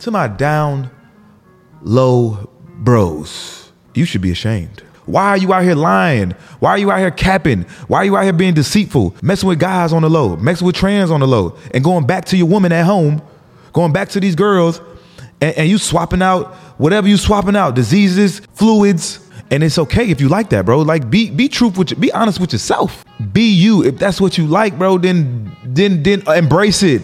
To my down low bros, you should be ashamed. Why are you out here lying? Why are you out here capping? Why are you out here being deceitful, messing with guys on the low, messing with trans on the low, and going back to your woman at home, going back to these girls, and, and you swapping out whatever you swapping out, diseases, fluids, and it's okay if you like that, bro. Like be be truthful, with, be honest with yourself. Be you. If that's what you like, bro, then then then embrace it.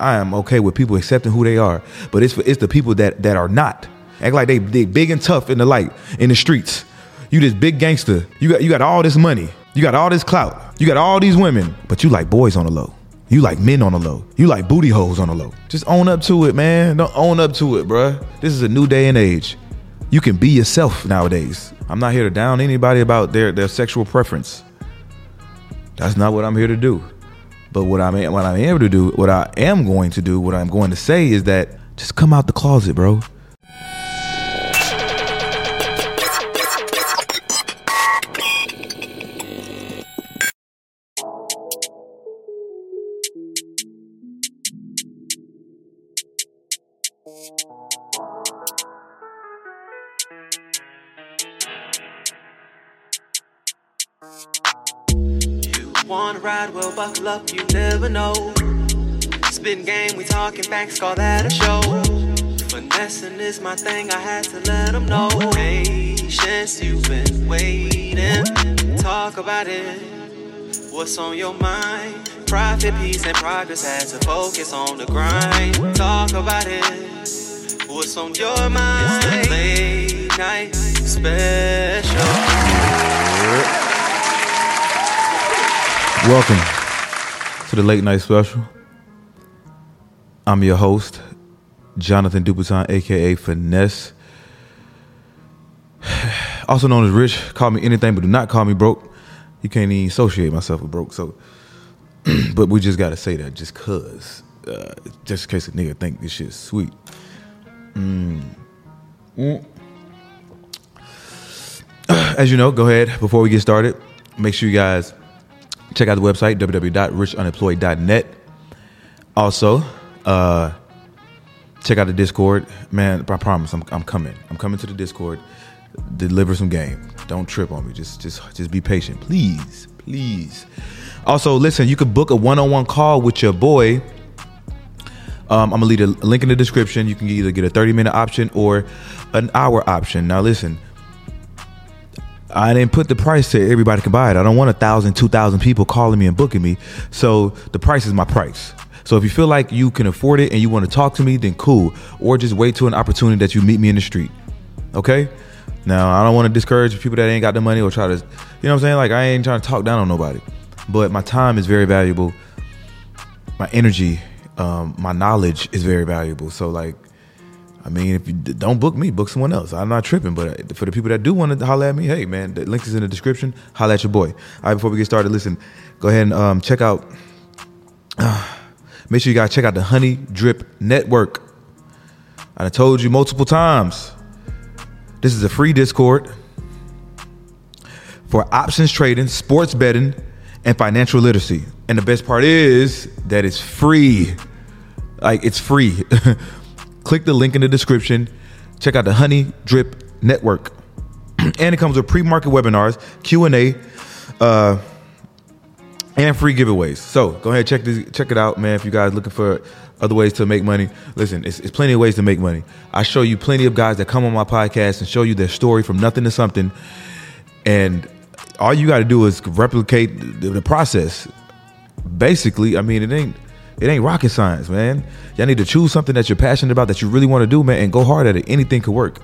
I am okay with people accepting who they are, but it's for, it's the people that that are not. Act like they they big and tough in the light in the streets. You this big gangster. You got you got all this money. You got all this clout. You got all these women, but you like boys on the low. You like men on the low. You like booty holes on the low. Just own up to it, man. Don't own up to it, bruh. This is a new day and age. You can be yourself nowadays. I'm not here to down anybody about their their sexual preference. That's not what I'm here to do. But what I'm what I'm able to do, what I am going to do, what I'm going to say is that just come out the closet, bro. Ride, well, buckle up, you never know. Spitting game, we talking facts, call that a show. Finessing is my thing, I had to let them know. Patience, you've been waiting. Talk about it. What's on your mind? Profit, peace, and progress had to focus on the grind. Talk about it. What's on your mind? It's late night special. Welcome to the late night special. I'm your host, Jonathan Dubuton, aka Finesse. Also known as Rich. Call me anything, but do not call me broke. You can't even associate myself with broke. So, but we just gotta say that just cause, uh, just in case a nigga think this shit's sweet. Mm. Mm. As you know, go ahead before we get started. Make sure you guys check out the website www.richunemployed.net. Also, uh, check out the Discord. Man, I promise I'm, I'm coming. I'm coming to the Discord. Deliver some game. Don't trip on me. Just just just be patient, please, please. Also, listen. You could book a one-on-one call with your boy. Um, I'm gonna leave a link in the description. You can either get a 30 minute option or an hour option. Now, listen. I didn't put the price to everybody can buy it. I don't want a thousand, two thousand people calling me and booking me. So the price is my price. So if you feel like you can afford it and you want to talk to me, then cool. Or just wait to an opportunity that you meet me in the street. Okay? Now I don't want to discourage people that ain't got the money or try to, you know what I'm saying? Like I ain't trying to talk down on nobody. But my time is very valuable. My energy, um, my knowledge is very valuable. So like I mean, if you don't book me, book someone else. I'm not tripping, but for the people that do want to holler at me, hey man, the link is in the description. Holler at your boy. All right, before we get started, listen, go ahead and um, check out. Uh, make sure you guys check out the Honey Drip Network. I told you multiple times. This is a free Discord for options trading, sports betting, and financial literacy. And the best part is that it's free. Like it's free. click the link in the description. Check out the Honey Drip Network, and it comes with pre-market webinars, Q and A, uh, and free giveaways. So go ahead check this, check it out, man. If you guys looking for other ways to make money, listen, it's, it's plenty of ways to make money. I show you plenty of guys that come on my podcast and show you their story from nothing to something, and all you got to do is replicate the, the process. Basically, I mean, it ain't it ain't rocket science, man. Y'all need to choose something that you're passionate about, that you really want to do, man, and go hard at it. Anything could work.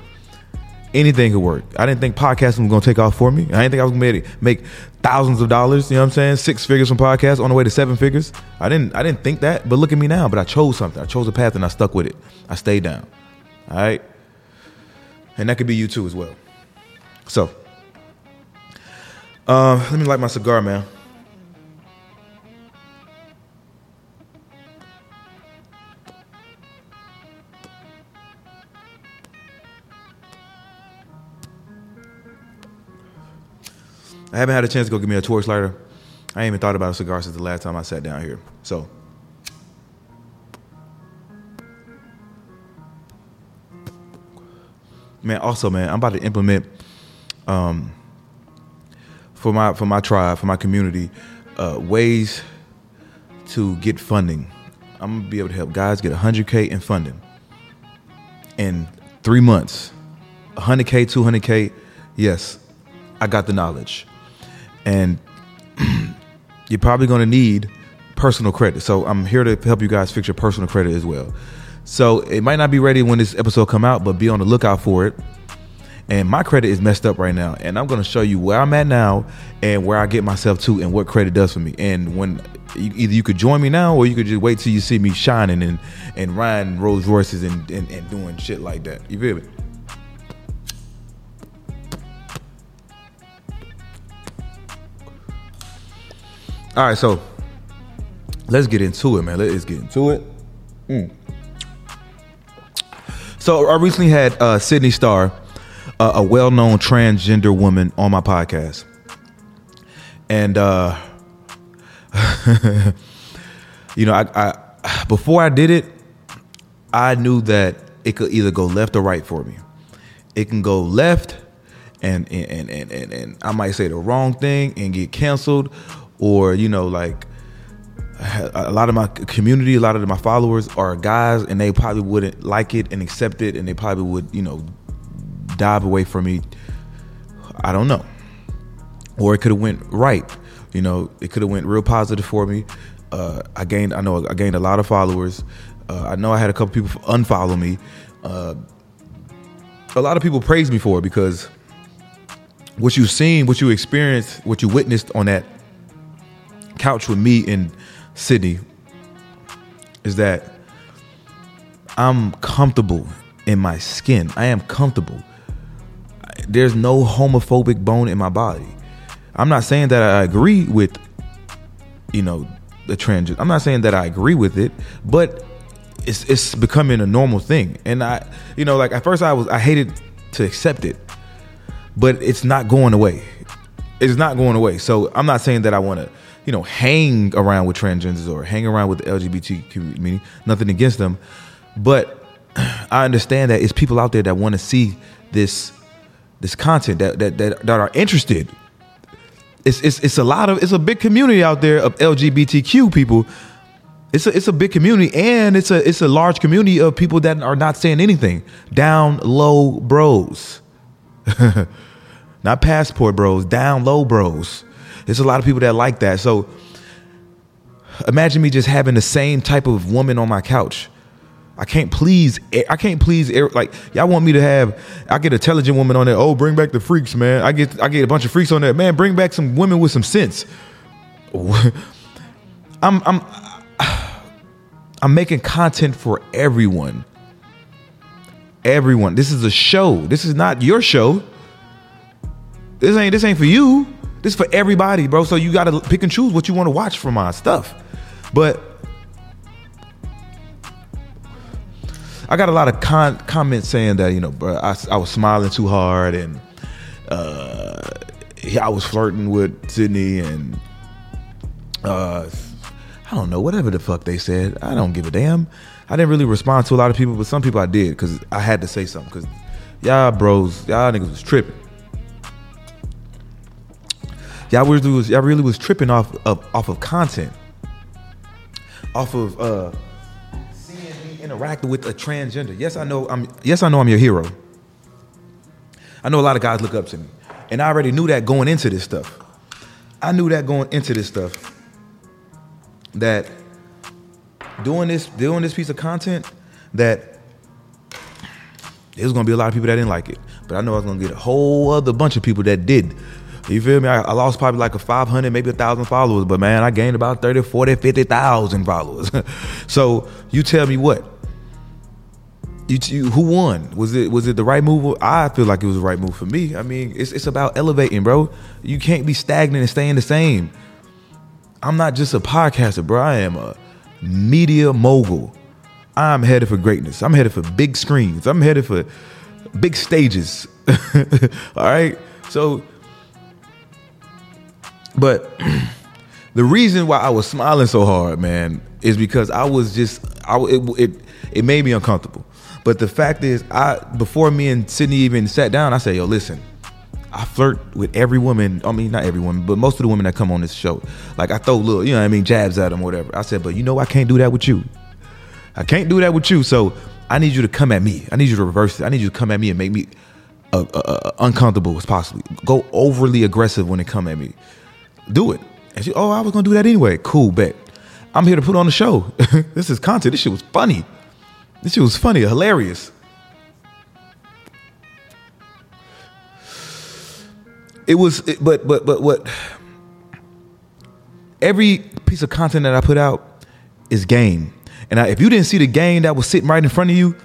anything could work. I didn't think podcasting was gonna take off for me. I didn't think I was gonna make, make thousands of dollars. You know what I'm saying? Six figures from podcasts on the way to seven figures. I didn't. I didn't think that. But look at me now. But I chose something. I chose a path and I stuck with it. I stayed down. All right. And that could be you too as well. So, uh, let me light my cigar, man. I haven't had a chance to go get me a torch lighter. I ain't even thought about a cigar since the last time I sat down here. So, man, also, man, I'm about to implement um, for my for my tribe, for my community, uh, ways to get funding. I'm gonna be able to help guys get 100k in funding in three months. 100k, 200k. Yes, I got the knowledge and you're probably going to need personal credit. So I'm here to help you guys fix your personal credit as well. So it might not be ready when this episode come out, but be on the lookout for it. And my credit is messed up right now, and I'm going to show you where I'm at now and where I get myself to and what credit does for me. And when either you could join me now or you could just wait till you see me shining and and riding Rolls Royces and, and, and doing shit like that. You feel me? All right, so let's get into it, man. Let's get into it. Mm. So I recently had uh, Sydney Star, uh, a well-known transgender woman, on my podcast, and uh, you know, I, I before I did it, I knew that it could either go left or right for me. It can go left, and and and and, and I might say the wrong thing and get canceled, or you know like a lot of my community, a lot of my followers are guys, and they probably wouldn't like it and accept it, and they probably would, you know, dive away from me. I don't know, or it could have went right. You know, it could have went real positive for me. Uh, I gained, I know, I gained a lot of followers. Uh, I know I had a couple people unfollow me. Uh, a lot of people praise me for it because what you've seen, what you experienced, what you witnessed on that couch with me in Sydney is that I'm comfortable in my skin. I am comfortable. There's no homophobic bone in my body. I'm not saying that I agree with, you know, the trans. I'm not saying that I agree with it, but it's it's becoming a normal thing. And I, you know, like at first I was I hated to accept it, but it's not going away. It's not going away. So I'm not saying that I want to you know, hang around with transgenders or hang around with the LGBT community. Nothing against them, but I understand that it's people out there that want to see this this content that that that, that are interested. It's, it's it's a lot of it's a big community out there of LGBTQ people. It's a it's a big community and it's a it's a large community of people that are not saying anything. Down low bros. not passport bros, down low bros. There's a lot of people that like that. So imagine me just having the same type of woman on my couch. I can't please. I can't please. Like y'all want me to have. I get intelligent woman on there. Oh, bring back the freaks, man. I get. I get a bunch of freaks on there. Man, bring back some women with some sense. I'm. I'm. I'm making content for everyone. Everyone. This is a show. This is not your show. This ain't. This ain't for you. This is for everybody, bro. So you got to pick and choose what you want to watch from my stuff. But I got a lot of con- comments saying that you know, bro, I, I was smiling too hard and uh, I was flirting with Sydney and uh, I don't know whatever the fuck they said. I don't give a damn. I didn't really respond to a lot of people, but some people I did because I had to say something because y'all bros, y'all niggas was tripping y'all really was y'all really was tripping off of off of content, off of uh, seeing me interacting with a transgender. Yes, I know I'm. Yes, I know I'm your hero. I know a lot of guys look up to me, and I already knew that going into this stuff. I knew that going into this stuff. That doing this doing this piece of content that there's gonna be a lot of people that didn't like it. but I know I was gonna get a whole other bunch of people that did. You feel me? I, I lost probably like a 500, maybe a thousand followers, but man, I gained about 30, 40, 50,000 followers. so you tell me what? You, you, who won? Was it was it the right move? I feel like it was the right move for me. I mean, it's it's about elevating, bro. You can't be stagnant and staying the same. I'm not just a podcaster, bro. I am a media mogul. I'm headed for greatness. I'm headed for big screens. I'm headed for big stages. All right. So, but the reason why I was smiling so hard, man, is because I was just, I it it, it made me uncomfortable. But the fact is, I before me and Sydney even sat down, I said, "Yo, listen." I flirt with every woman. I mean, not every woman, but most of the women that come on this show. Like I throw little, you know, what I mean, jabs at them, or whatever. I said, but you know, I can't do that with you. I can't do that with you. So I need you to come at me. I need you to reverse it. I need you to come at me and make me uh, uh, uh, uncomfortable as possible. Go overly aggressive when it come at me. Do it. And she, oh, I was gonna do that anyway. Cool, bet. I'm here to put on the show. this is content. This shit was funny. This shit was funny, hilarious. It was, it, but but but what? Every piece of content that I put out is game. And I, if you didn't see the game that was sitting right in front of you,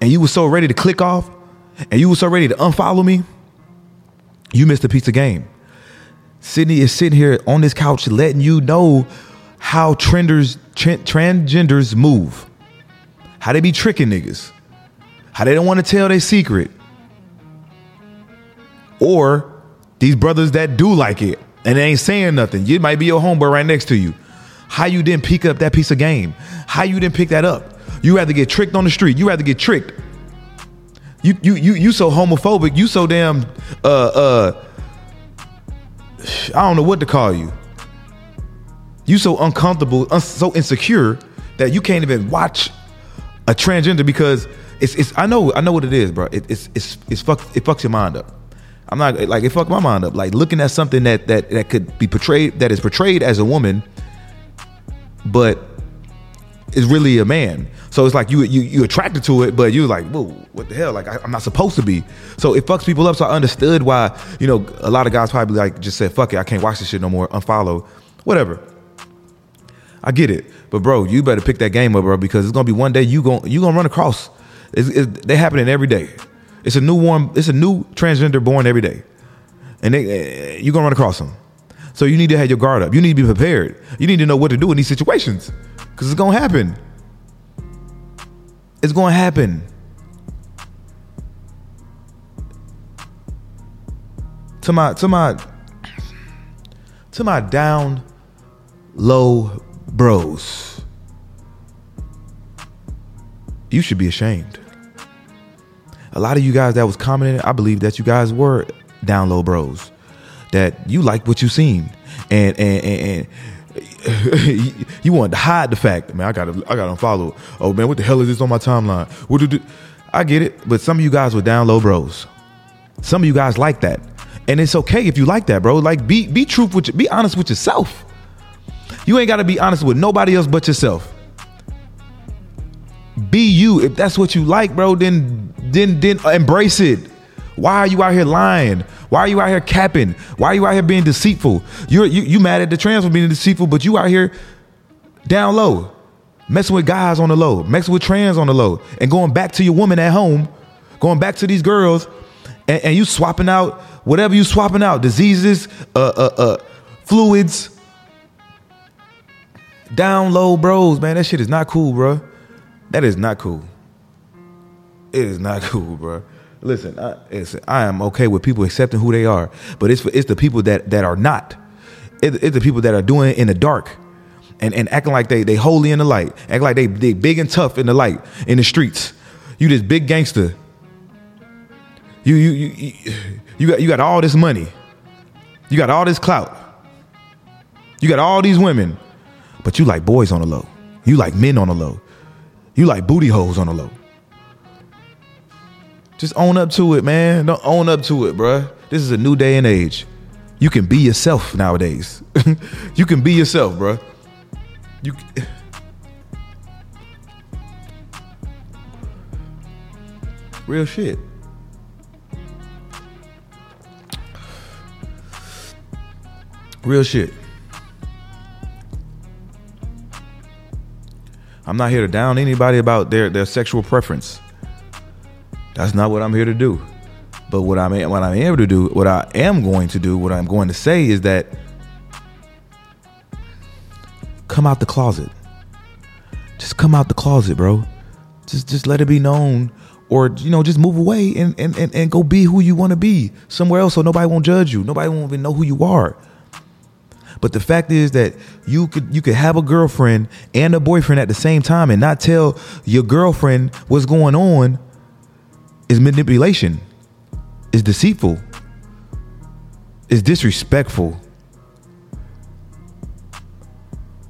and you were so ready to click off, and you were so ready to unfollow me, you missed a piece of game. Sydney is sitting here on this couch letting you know how trenders, tra- transgenders move, how they be tricking niggas, how they don't want to tell their secret, or these brothers that do like it and they ain't saying nothing. You might be your homeboy right next to you. How you didn't pick up that piece of game? How you didn't pick that up? You rather get tricked on the street. You rather get tricked. You you you you so homophobic. You so damn uh uh. I don't know what to call you. You so uncomfortable, un- so insecure that you can't even watch a transgender because it's it's. I know I know what it is, bro. It, it's it's it's fuck it fucks your mind up. I'm not like it fucked my mind up. Like looking at something that that that could be portrayed that is portrayed as a woman, but is really a man. So it's like you you you attracted to it, but you're like, whoa, what the hell? Like I, am not supposed to be. So it fucks people up. So I understood why you know a lot of guys probably like just said, fuck it, I can't watch this shit no more, unfollow, whatever. I get it, but bro, you better pick that game up, bro, because it's gonna be one day you going you gonna run across. It's, it's, they happening every day. It's a new one. It's a new transgender born every day, and they, eh, you're gonna run across them. So you need to have your guard up. You need to be prepared. You need to know what to do in these situations because it's gonna happen. It's gonna happen. To my to my to my down low bros. You should be ashamed a lot of you guys that was commenting, I believe that you guys were down low bros, that you like what you seen, and and and. and you want to hide the fact, man. I gotta, I gotta unfollow. Oh man, what the hell is this on my timeline? What do, do? I get it, but some of you guys were down low bros. Some of you guys like that, and it's okay if you like that, bro. Like, be be truth with, be honest with yourself. You ain't gotta be honest with nobody else but yourself be you. If that's what you like, bro, then then then embrace it. Why are you out here lying? Why are you out here capping? Why are you out here being deceitful? You're you, you mad at the trans for being deceitful, but you out here down low, messing with guys on the low, messing with trans on the low, and going back to your woman at home, going back to these girls, and, and you swapping out whatever you swapping out, diseases, uh, uh, uh, fluids, down low bros, man. That shit is not cool, bro. That is not cool. It is not cool, bro. Listen, I, I am okay with people accepting who they are, but it's it's the people that that are not. It, it's the people that are doing it in the dark, and, and acting like they they holy in the light, acting like they they big and tough in the light in the streets. You this big gangster. You you you you got you got all this money. You got all this clout. You got all these women, but you like boys on the low. You like men on the low. You like booty holes on the low. Just own up to it, man. Don't own up to it, bruh. This is a new day and age. You can be yourself nowadays. you can be yourself, bruh. You. Real shit. Real shit. I'm not here to down anybody about their, their sexual preference. That's not what I'm here to do. But what I'm what I'm able to do, what I am going to do, what I'm going to say is that come out the closet. Just come out the closet, bro. Just just let it be known. Or, you know, just move away and, and, and, and go be who you want to be somewhere else so nobody won't judge you. Nobody won't even know who you are. But the fact is that you could you could have a girlfriend and a boyfriend at the same time and not tell your girlfriend what's going on is manipulation. Is deceitful. Is disrespectful.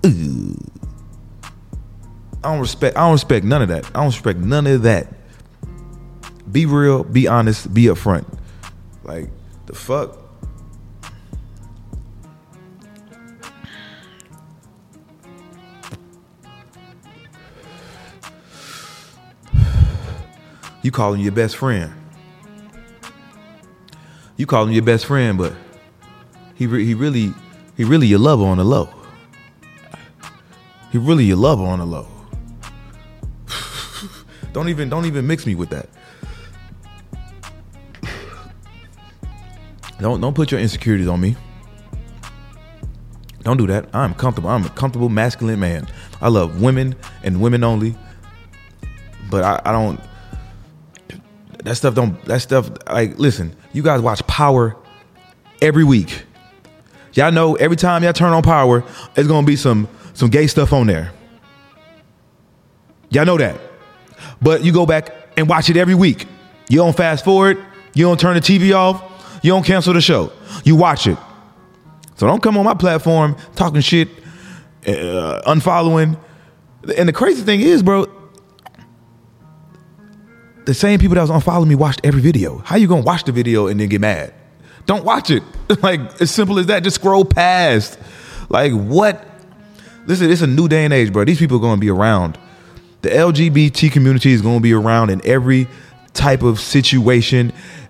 I don't respect I don't respect none of that. I don't respect none of that. Be real, be honest, be upfront. Like the fuck? You call him your best friend. You call him your best friend, but he re- he really he really your lover on the low. He really your lover on the low. don't even don't even mix me with that. Don't don't put your insecurities on me. Don't do that. I'm comfortable. I'm a comfortable masculine man. I love women and women only. But I, I don't that stuff don't that stuff like listen, you guys watch Power every week. Y'all know every time y'all turn on Power, it's gonna be some some gay stuff on there. Y'all know that. But you go back and watch it every week. You don't fast forward, you don't turn the TV off, you don't cancel the show. You watch it. So don't come on my platform talking shit, uh, unfollowing. And the crazy thing is, bro, the same people that was unfollowing me watched every video. How you gonna watch the video and then get mad? Don't watch it. like as simple as that. Just scroll past. Like what? Listen, it's a new day and age, bro. These people are gonna be around. The LGBT community is gonna be around in every type of situation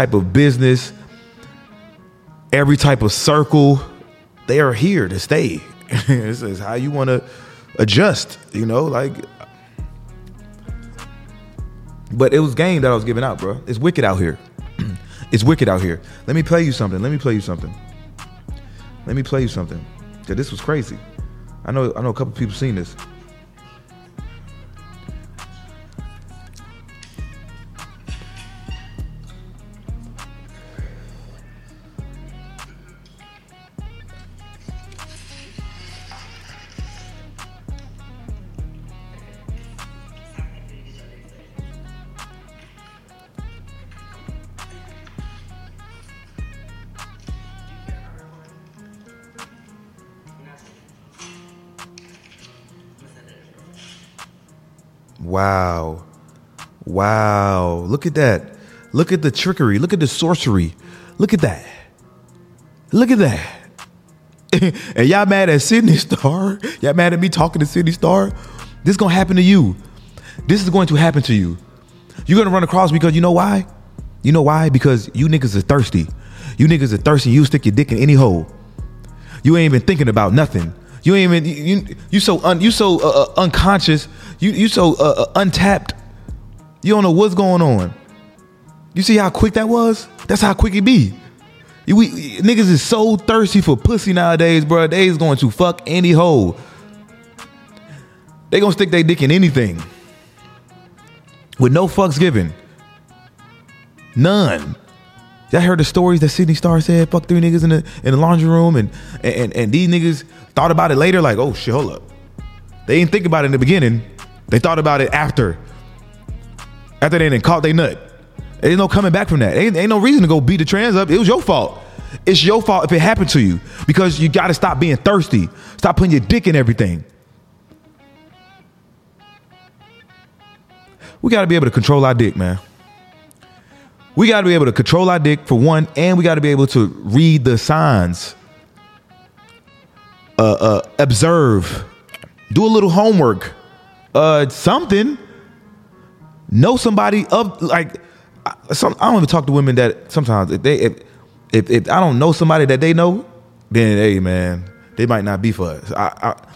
type of business, every type of circle, they are here to stay. this is how you want to adjust, you know, like. But it was game that I was giving out, bro. It's wicked out here. it's wicked out here. Let me play you something. Let me play you something. Let me play you something. That this was crazy. I know. I know a couple people seen this. Wow. Look at that. Look at the trickery. Look at the sorcery. Look at that. Look at that. and y'all mad at Sydney Star. Y'all mad at me talking to Sydney Star. This gonna happen to you. This is going to happen to you. You're gonna run across because you know why? You know why? Because you niggas are thirsty. You niggas are thirsty. You stick your dick in any hole. You ain't even thinking about nothing. You ain't even you you so un, you so uh, uh, unconscious. You you so uh, uh, untapped. You don't know what's going on. You see how quick that was? That's how quick it be. We, niggas is so thirsty for pussy nowadays, bro. They is going to fuck any hole. They gonna stick their dick in anything with no fucks given. None. Y'all heard the stories that Sydney Star said, fuck three niggas in the in the laundry room, and and and these niggas thought about it later, like, oh shit, hold up. They didn't think about it in the beginning. They thought about it after. After they didn't caught they nut. There's no coming back from that. Ain't, ain't no reason to go beat the trans up. It was your fault. It's your fault if it happened to you because you got to stop being thirsty. Stop putting your dick in everything. We got to be able to control our dick, man. We got to be able to control our dick for one, and we got to be able to read the signs, uh, uh, observe, do a little homework, uh, something. Know somebody of like. Some, I don't even talk to women that sometimes if they if, if, if I don't know somebody that they know, then hey man, they might not be for us. I, I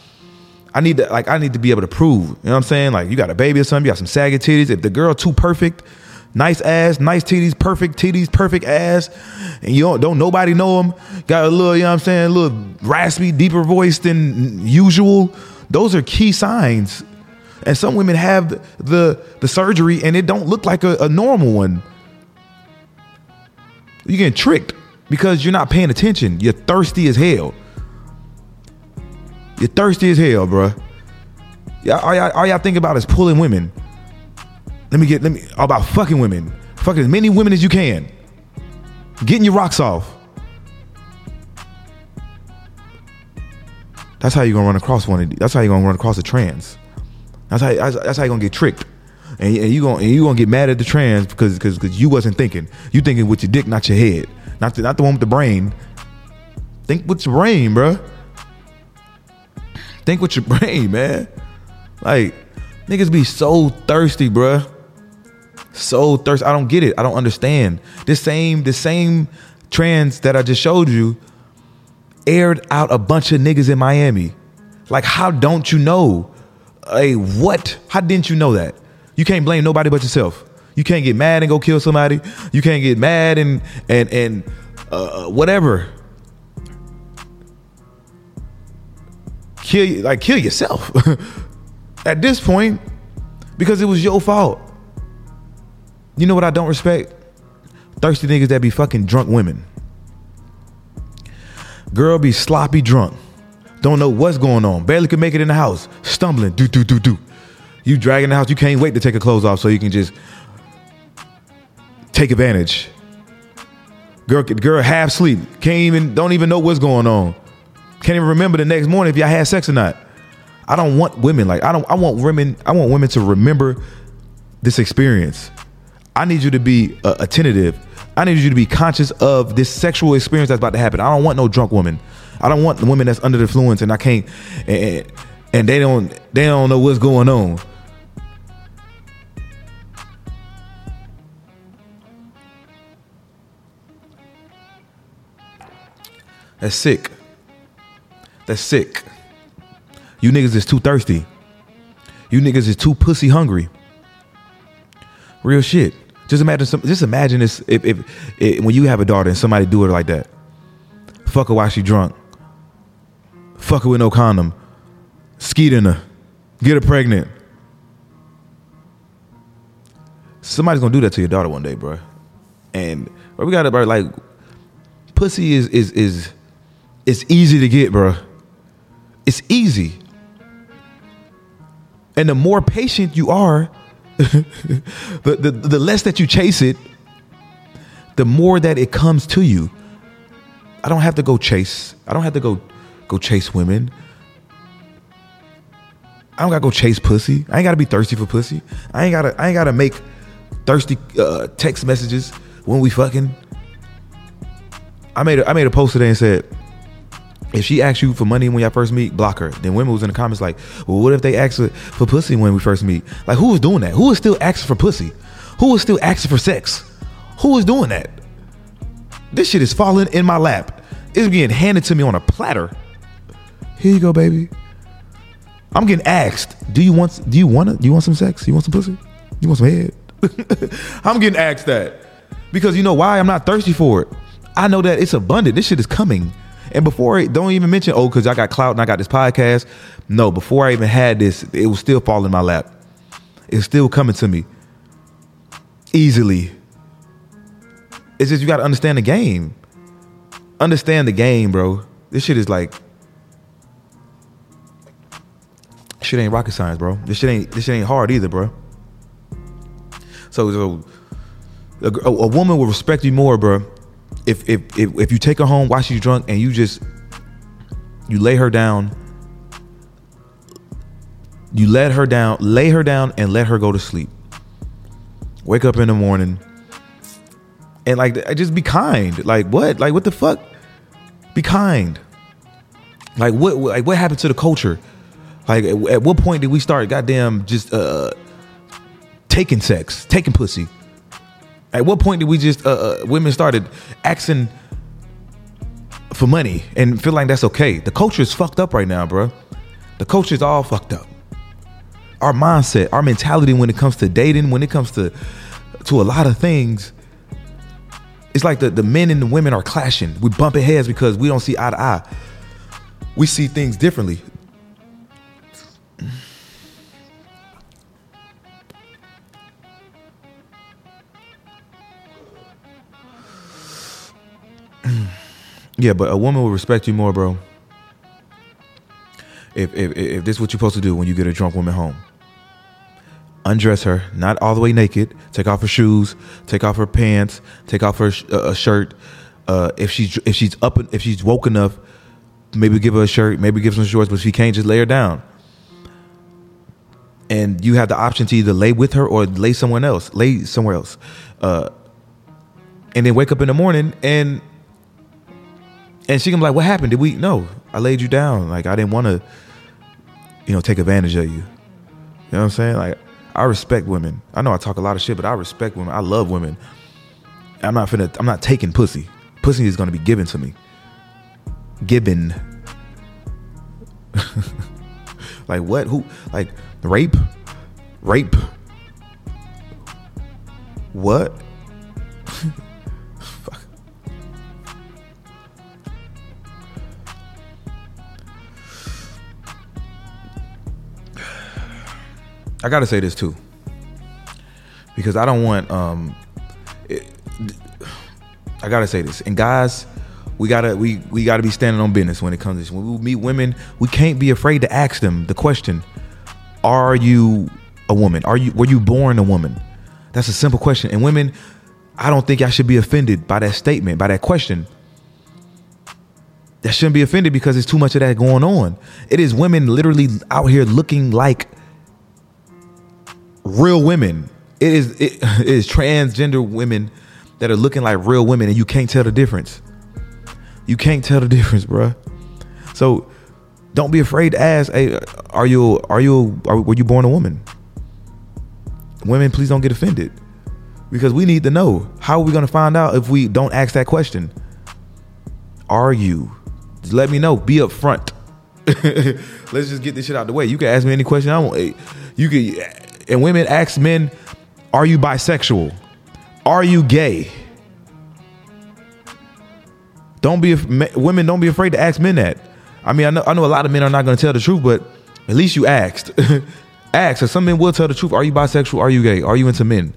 I need to like I need to be able to prove. You know what I'm saying? Like you got a baby or something, you got some saggy titties. If the girl too perfect, nice ass, nice titties, perfect titties, perfect ass, and you don't don't nobody know them, got a little, you know what I'm saying, a little raspy, deeper voice than usual. Those are key signs. And some women have the the surgery and it don't look like a, a normal one. You're getting tricked because you're not paying attention. You're thirsty as hell. You're thirsty as hell, bro. Yeah, all y'all, all y'all think about is pulling women. Let me get, let me, all about fucking women. Fucking as many women as you can. Getting your rocks off. That's how you're gonna run across one of these. That's how you're gonna run across a trans. That's how, that's how you're gonna get tricked. And, and you gonna and you gonna get mad at the trans because because because you wasn't thinking. You thinking with your dick, not your head. Not the, not the one with the brain. Think with your brain, bruh. Think with your brain, man. Like, niggas be so thirsty, bruh. So thirsty. I don't get it. I don't understand. This same, the same trans that I just showed you aired out a bunch of niggas in Miami. Like, how don't you know? Hey, what? How didn't you know that? You can't blame nobody but yourself. You can't get mad and go kill somebody. You can't get mad and and and uh, whatever. kill like kill yourself at this point because it was your fault. You know what I don't respect? Thirsty niggas that be fucking drunk women. Girl be sloppy drunk. Don't know what's going on. Barely can make it in the house. Stumbling. Do do do do. You dragging the house. You can't wait to take her clothes off so you can just take advantage. Girl, girl half sleep. Can't even don't even know what's going on. Can't even remember the next morning if y'all had sex or not. I don't want women like I don't I want women I want women to remember this experience. I need you to be uh, attentive. I need you to be conscious of this sexual experience that's about to happen. I don't want no drunk woman. I don't want the women that's under the influence and I can't and, and they don't they don't know what's going on. That's sick. That's sick. You niggas is too thirsty. You niggas is too pussy hungry. Real shit. Just imagine some. Just imagine this. If, if, if when you have a daughter and somebody do it like that, fuck her while she drunk. Fuck her with no condom. Skeet in her. Get her pregnant. Somebody's gonna do that to your daughter one day, bro. And bro, we gotta, bro. Like, pussy is is is it's easy to get, bro. It's easy. And the more patient you are, the, the, the less that you chase it, the more that it comes to you. I don't have to go chase. I don't have to go go chase women. I don't gotta go chase pussy. I ain't gotta be thirsty for pussy. I ain't gotta I ain't gotta make thirsty uh, text messages when we fucking. I made a, I made a post today and said, If she asks you for money when y'all first meet, block her. Then women was in the comments like, well, what if they ask for, for pussy when we first meet? Like, who is doing that? Who is still asking for pussy? Who is still asking for sex? Who is doing that? This shit is falling in my lap. It's being handed to me on a platter. Here you go, baby. I'm getting asked, do you want do you want do you want some sex? You want some pussy? You want some head? I'm getting asked that. Because you know why? I'm not thirsty for it. I know that it's abundant. This shit is coming. And before it, don't even mention, oh, because I got clout and I got this podcast. No, before I even had this, it was still falling in my lap. It's still coming to me easily. It's just you got to understand the game. Understand the game, bro. This shit is like shit ain't rocket science, bro. This shit ain't this shit ain't hard either, bro. So, so a, a woman will respect you more, bro, if, if if if you take her home while she's drunk and you just you lay her down, you let her down, lay her down and let her go to sleep. Wake up in the morning and like just be kind. Like what? Like what the fuck? Be kind. Like what? Like what happened to the culture? Like at, at what point did we start? Goddamn, just uh taking sex, taking pussy. At what point did we just uh, uh, women started asking for money and feel like that's okay? The culture is fucked up right now, bro. The culture is all fucked up. Our mindset, our mentality when it comes to dating, when it comes to to a lot of things, it's like the, the men and the women are clashing. We bumping heads because we don't see eye to eye. We see things differently. Yeah, but a woman will respect you more, bro. If, if if this is what you're supposed to do when you get a drunk woman home, undress her, not all the way naked. Take off her shoes, take off her pants, take off her sh- uh, shirt. Uh, if she's if she's up if she's woke enough, maybe give her a shirt, maybe give some shorts, but she can't just lay her down. And you have the option to either lay with her or lay someone else, lay somewhere else, uh, and then wake up in the morning and and she can be like, "What happened? Did we? No, I laid you down. Like I didn't want to, you know, take advantage of you. You know what I'm saying? Like I respect women. I know I talk a lot of shit, but I respect women. I love women. I'm not finna. I'm not taking pussy. Pussy is gonna be given to me. Given. like what? Who? Like rape? Rape? What? I gotta say this too, because I don't want. Um, it, I gotta say this, and guys, we gotta we we gotta be standing on business when it comes to this. When we meet women, we can't be afraid to ask them the question: Are you a woman? Are you were you born a woman? That's a simple question. And women, I don't think I should be offended by that statement, by that question. That shouldn't be offended because there's too much of that going on. It is women literally out here looking like real women. It is it is transgender women that are looking like real women, and you can't tell the difference. You can't tell the difference, bro. So don't be afraid to ask. Hey, are you are you are, were you born a woman? Women, please don't get offended because we need to know. How are we going to find out if we don't ask that question? Are you? Just let me know. Be upfront. Let's just get this shit out the way. You can ask me any question I want. You can and women ask men, "Are you bisexual? Are you gay?" Don't be women. Don't be afraid to ask men that. I mean, I know I know a lot of men are not going to tell the truth, but at least you asked. Ask. So some men will tell the truth. Are you bisexual? Are you gay? Are you into men?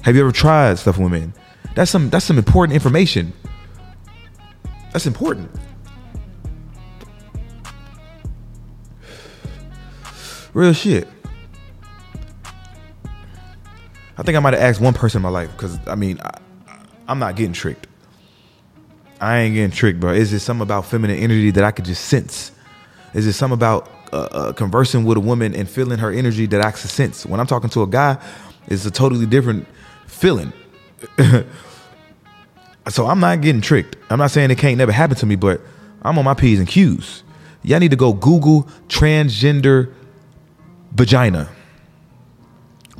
Have you ever tried stuff with men? That's some that's some important information. That's important. Real shit. I think I might have asked one person in my life because I mean, I, I'm not getting tricked. I ain't getting tricked, bro. Is there something about feminine energy that I could just sense? Is there something about uh, uh, conversing with a woman and feeling her energy that I can sense? When I'm talking to a guy, it's a totally different feeling. so I'm not getting tricked. I'm not saying it can't never happen to me, but I'm on my P's and Q's. Y'all need to go Google transgender vagina.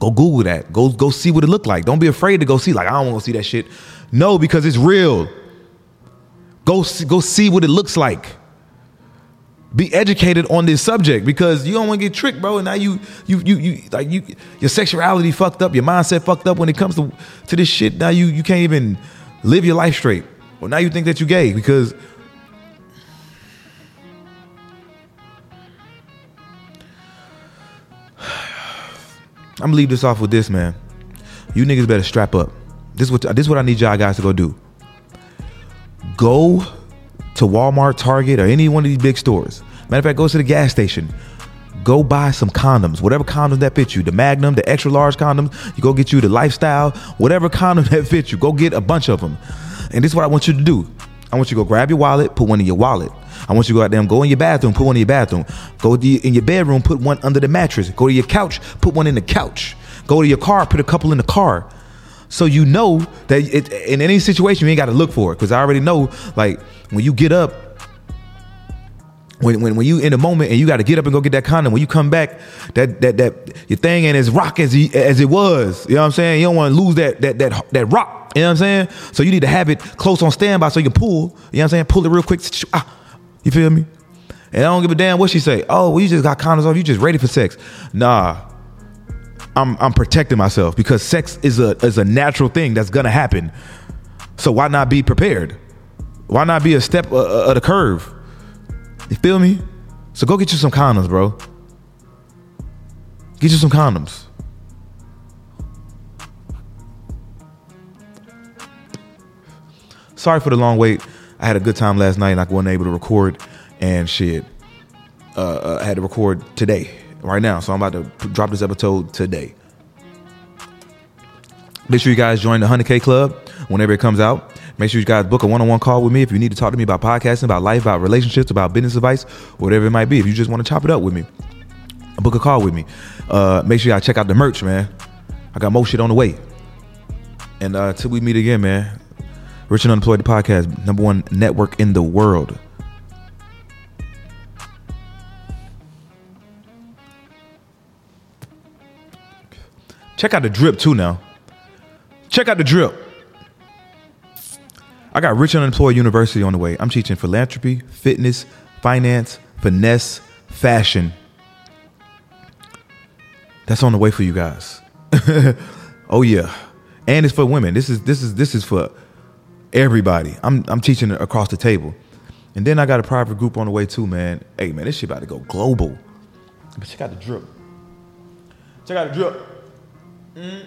Go Google that. Go go see what it looked like. Don't be afraid to go see. Like I don't want to see that shit. No, because it's real. Go see, go see what it looks like. Be educated on this subject because you don't want to get tricked, bro. And now you you you you like you your sexuality fucked up, your mindset fucked up when it comes to to this shit. Now you you can't even live your life straight. Well, now you think that you're gay because I'm gonna leave this off with this, man. You niggas better strap up. This is what this is what I need y'all guys to go do. Go to Walmart, Target, or any one of these big stores. Matter of fact, go to the gas station. Go buy some condoms, whatever condoms that fit you. The Magnum, the extra large condoms. You go get you the lifestyle, whatever condom that fits you. Go get a bunch of them. And this is what I want you to do. I want you to go grab your wallet, put one in your wallet. I want you to go out there and go in your bathroom, put one in your bathroom. Go in your bedroom, put one under the mattress. Go to your couch, put one in the couch. Go to your car, put a couple in the car. So you know that it, in any situation you ain't got to look for it because I already know like when you get up when, when, when you in the moment and you got to get up and go get that condom, when you come back, that that that your thing ain't as rock as he, as it was. You know what I'm saying? You don't want to lose that that that that rock. You know what I'm saying? So you need to have it close on standby so you can pull. You know what I'm saying? Pull it real quick. Ah, you feel me? And I don't give a damn what she say. Oh, well, you just got condoms off. You just ready for sex? Nah. I'm I'm protecting myself because sex is a is a natural thing that's gonna happen. So why not be prepared? Why not be a step uh, uh, of the curve? You feel me? So go get you some condoms, bro. Get you some condoms. Sorry for the long wait. I had a good time last night and I wasn't able to record and shit. Uh, uh, I had to record today, right now. So I'm about to drop this episode today. Make sure you guys join the 100K Club whenever it comes out. Make sure you guys book a one-on-one call with me if you need to talk to me about podcasting, about life, about relationships, about business advice, whatever it might be. If you just want to chop it up with me, book a call with me. Uh, make sure y'all check out the merch, man. I got more shit on the way. And uh, we meet again, man. Rich and Unemployed podcast, number one network in the world. Check out the drip too now. Check out the drip. I got Rich Unemployed University on the way. I'm teaching philanthropy, fitness, finance, finesse, fashion. That's on the way for you guys. oh yeah. And it's for women. This is this is this is for everybody. I'm I'm teaching across the table. And then I got a private group on the way too, man. Hey man, this shit about to go global. But check out the drip. Check out the drip. Mm.